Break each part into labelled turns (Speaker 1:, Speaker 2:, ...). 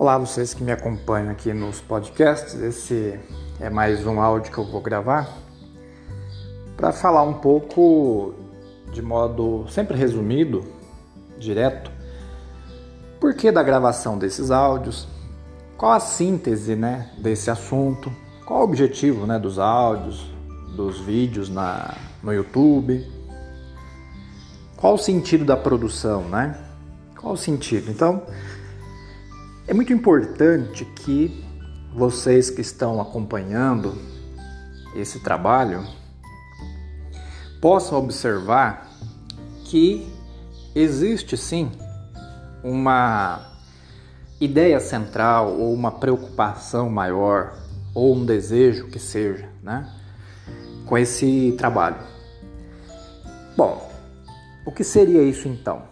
Speaker 1: Olá, vocês que me acompanham aqui nos podcasts. Esse é mais um áudio que eu vou gravar para falar um pouco de modo sempre resumido, direto, por que da gravação desses áudios, qual a síntese né, desse assunto, qual o objetivo né, dos áudios, dos vídeos na, no YouTube, qual o sentido da produção, né? Qual o sentido? Então, é muito importante que vocês que estão acompanhando esse trabalho possam observar que existe sim uma ideia central ou uma preocupação maior ou um desejo que seja, né, com esse trabalho. Bom, o que seria isso então?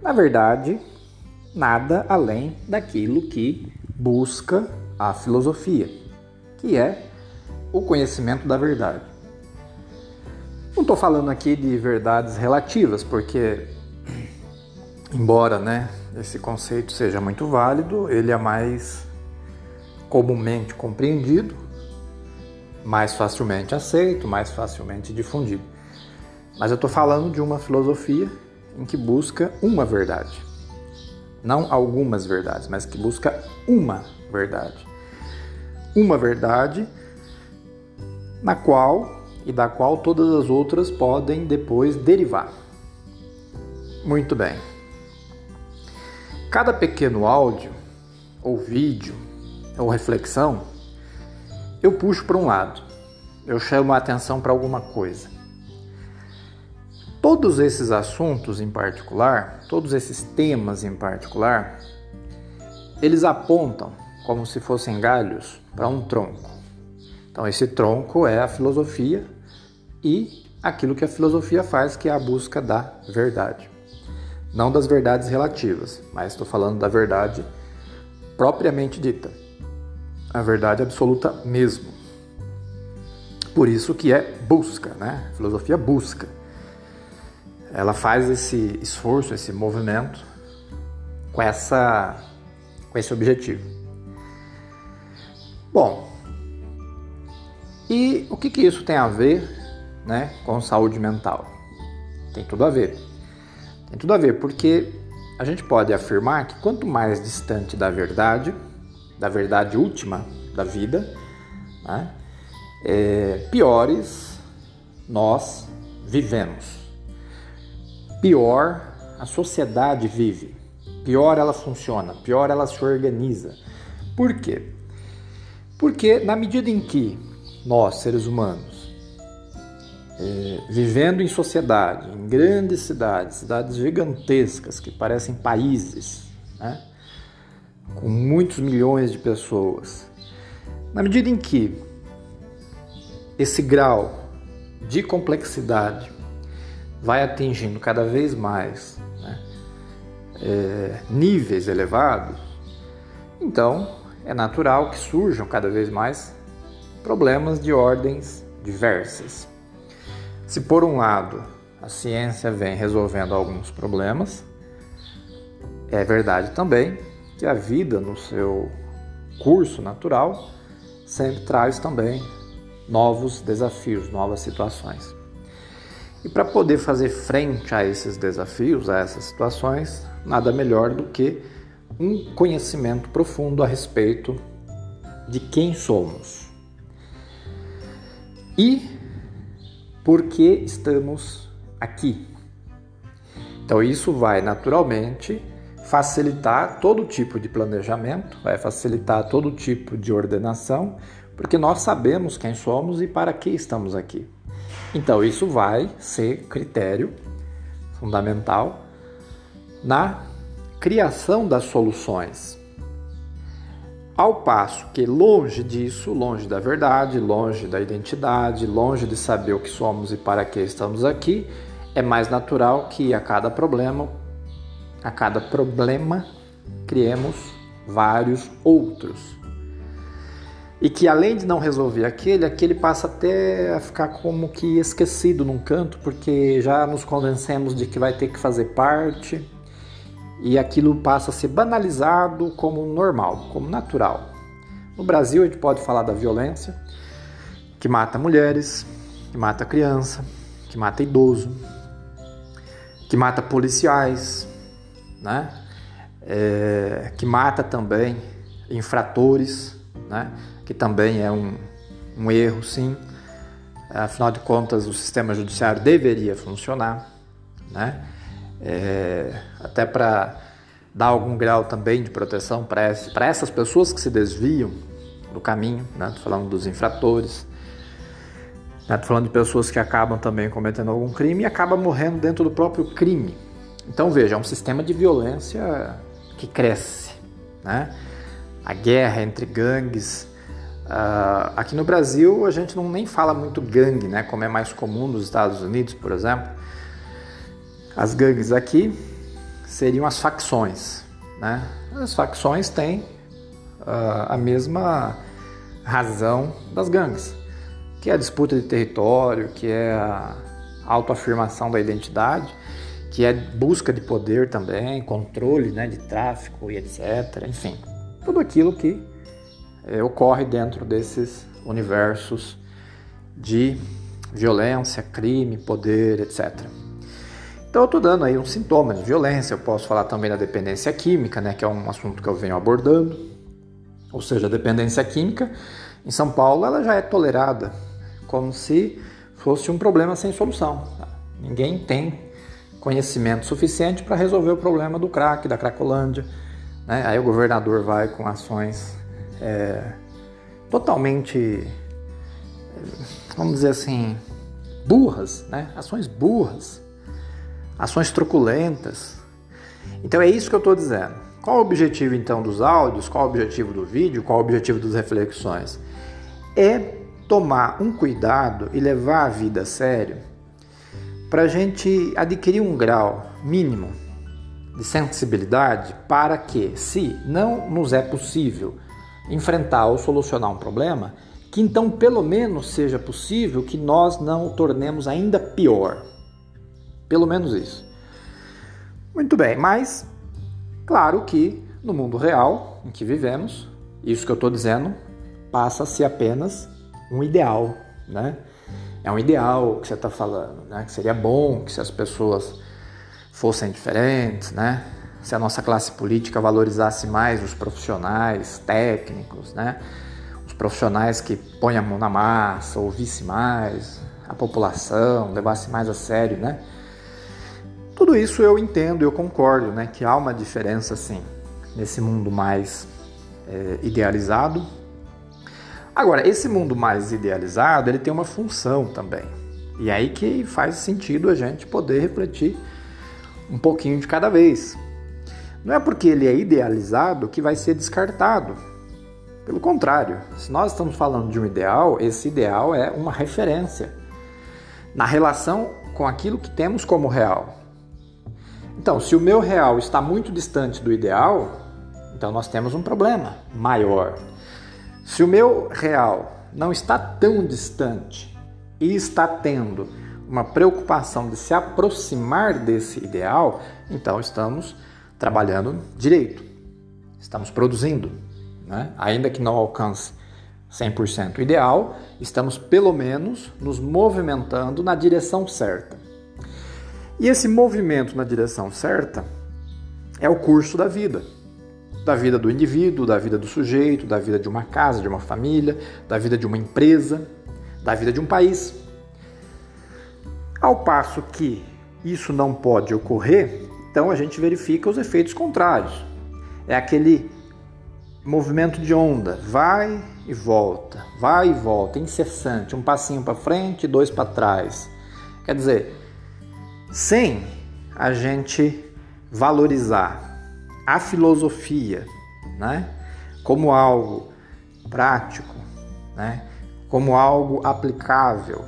Speaker 1: Na verdade, nada além daquilo que busca a filosofia, que é o conhecimento da verdade. Não estou falando aqui de verdades relativas, porque, embora né, esse conceito seja muito válido, ele é mais comumente compreendido, mais facilmente aceito, mais facilmente difundido. Mas eu estou falando de uma filosofia em que busca uma verdade não algumas verdades, mas que busca uma verdade. Uma verdade na qual e da qual todas as outras podem depois derivar. Muito bem. Cada pequeno áudio, ou vídeo, ou reflexão, eu puxo para um lado, eu chamo a atenção para alguma coisa. Todos esses assuntos em particular, todos esses temas em particular, eles apontam como se fossem galhos para um tronco. Então, esse tronco é a filosofia e aquilo que a filosofia faz, que é a busca da verdade. Não das verdades relativas, mas estou falando da verdade propriamente dita. A verdade absoluta mesmo. Por isso que é busca, né? A filosofia busca ela faz esse esforço, esse movimento com essa com esse objetivo. Bom, e o que, que isso tem a ver né, com saúde mental? Tem tudo a ver. Tem tudo a ver, porque a gente pode afirmar que quanto mais distante da verdade, da verdade última da vida, né, é, piores nós vivemos pior a sociedade vive, pior ela funciona, pior ela se organiza. Por quê? Porque na medida em que nós, seres humanos, é, vivendo em sociedade, em grandes cidades, cidades gigantescas que parecem países, né? com muitos milhões de pessoas, na medida em que esse grau de complexidade vai atingindo cada vez mais né, é, níveis elevados, então é natural que surjam cada vez mais problemas de ordens diversas. Se por um lado a ciência vem resolvendo alguns problemas, é verdade também que a vida no seu curso natural sempre traz também novos desafios, novas situações. E para poder fazer frente a esses desafios, a essas situações, nada melhor do que um conhecimento profundo a respeito de quem somos e por que estamos aqui. Então, isso vai naturalmente facilitar todo tipo de planejamento, vai facilitar todo tipo de ordenação, porque nós sabemos quem somos e para que estamos aqui. Então, isso vai ser critério fundamental na criação das soluções. Ao passo que, longe disso, longe da verdade, longe da identidade, longe de saber o que somos e para que estamos aqui, é mais natural que a cada problema, a cada problema, criemos vários outros e que além de não resolver aquele, aquele passa até a ficar como que esquecido num canto, porque já nos convencemos de que vai ter que fazer parte e aquilo passa a ser banalizado como normal, como natural. No Brasil, a gente pode falar da violência que mata mulheres, que mata criança, que mata idoso, que mata policiais, né? É, que mata também infratores, né? Que também é um, um erro, sim. Afinal de contas, o sistema judiciário deveria funcionar, né? É, até para dar algum grau também de proteção para essas pessoas que se desviam do caminho, né? Tô falando dos infratores, né? Tô falando de pessoas que acabam também cometendo algum crime e acabam morrendo dentro do próprio crime. Então veja, é um sistema de violência que cresce, né? A guerra entre gangues, Uh, aqui no Brasil a gente não nem fala muito gangue, né? Como é mais comum nos Estados Unidos, por exemplo. As gangues aqui seriam as facções, né? As facções têm uh, a mesma razão das gangues, que é a disputa de território, que é a autoafirmação da identidade, que é busca de poder também, controle, né, de tráfico e etc. Enfim, tudo aquilo que é, ocorre dentro desses universos de violência, crime, poder, etc. Então eu estou dando aí um sintoma de violência. Eu posso falar também da dependência química, né, que é um assunto que eu venho abordando. Ou seja, a dependência química em São Paulo ela já é tolerada como se fosse um problema sem solução. Ninguém tem conhecimento suficiente para resolver o problema do crack, da cracolândia. Né? Aí o governador vai com ações é, totalmente, vamos dizer assim, burras, né? ações burras, ações truculentas. Então é isso que eu estou dizendo. Qual o objetivo então dos áudios? Qual o objetivo do vídeo? Qual o objetivo das reflexões? É tomar um cuidado e levar a vida a sério para a gente adquirir um grau mínimo de sensibilidade para que, se não nos é possível enfrentar ou solucionar um problema, que então pelo menos seja possível que nós não o tornemos ainda pior. Pelo menos isso. Muito bem, mas claro que no mundo real em que vivemos, isso que eu estou dizendo passa a ser apenas um ideal, né? É um ideal que você está falando, né? Que seria bom que se as pessoas fossem diferentes, né? Se a nossa classe política valorizasse mais os profissionais técnicos, né? os profissionais que põem a mão na massa, ouvisse mais a população, levasse mais a sério, né? Tudo isso eu entendo, eu concordo, né? Que há uma diferença, sim, nesse mundo mais é, idealizado. Agora, esse mundo mais idealizado, ele tem uma função também. E é aí que faz sentido a gente poder refletir um pouquinho de cada vez. Não é porque ele é idealizado que vai ser descartado. Pelo contrário, se nós estamos falando de um ideal, esse ideal é uma referência na relação com aquilo que temos como real. Então, se o meu real está muito distante do ideal, então nós temos um problema maior. Se o meu real não está tão distante e está tendo uma preocupação de se aproximar desse ideal, então estamos trabalhando direito, estamos produzindo, né? ainda que não alcance 100% o ideal, estamos pelo menos nos movimentando na direção certa. E esse movimento na direção certa é o curso da vida. Da vida do indivíduo, da vida do sujeito, da vida de uma casa, de uma família, da vida de uma empresa, da vida de um país. Ao passo que isso não pode ocorrer então a gente verifica os efeitos contrários. É aquele movimento de onda, vai e volta, vai e volta, incessante, um passinho para frente, dois para trás. Quer dizer, sem a gente valorizar a filosofia, né, como algo prático, né, como algo aplicável,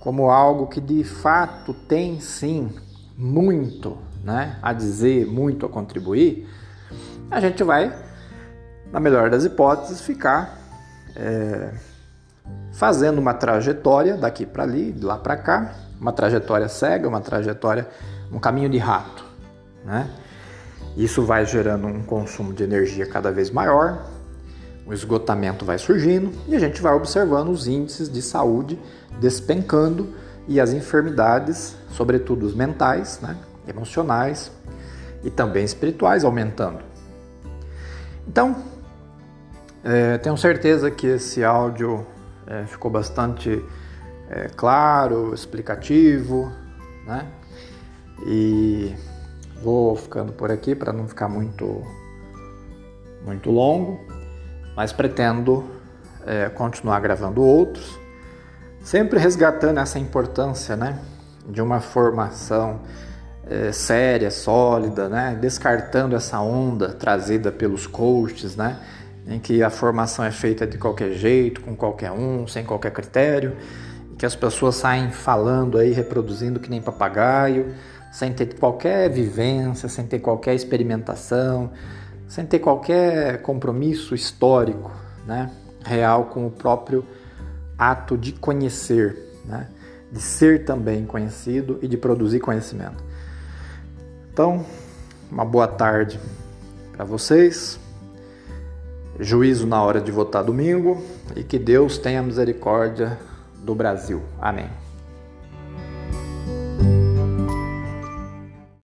Speaker 1: como algo que de fato tem sim muito né, a dizer, muito a contribuir, a gente vai, na melhor das hipóteses, ficar é, fazendo uma trajetória daqui para ali, de lá para cá, uma trajetória cega, uma trajetória, um caminho de rato, né? Isso vai gerando um consumo de energia cada vez maior, o esgotamento vai surgindo e a gente vai observando os índices de saúde despencando e as enfermidades, sobretudo os mentais, né, emocionais e também espirituais, aumentando. Então, é, tenho certeza que esse áudio é, ficou bastante é, claro, explicativo, né? E vou ficando por aqui para não ficar muito muito longo, mas pretendo é, continuar gravando outros, sempre resgatando essa importância, né, de uma formação é, séria, sólida, né, descartando essa onda trazida pelos coaches, né, em que a formação é feita de qualquer jeito, com qualquer um, sem qualquer critério, que as pessoas saem falando aí, reproduzindo que nem papagaio, sem ter qualquer vivência, sem ter qualquer experimentação, sem ter qualquer compromisso histórico, né, real com o próprio ato de conhecer, né, de ser também conhecido e de produzir conhecimento. Então, uma boa tarde para vocês. Juízo na hora de votar domingo e que Deus tenha misericórdia do Brasil. Amém.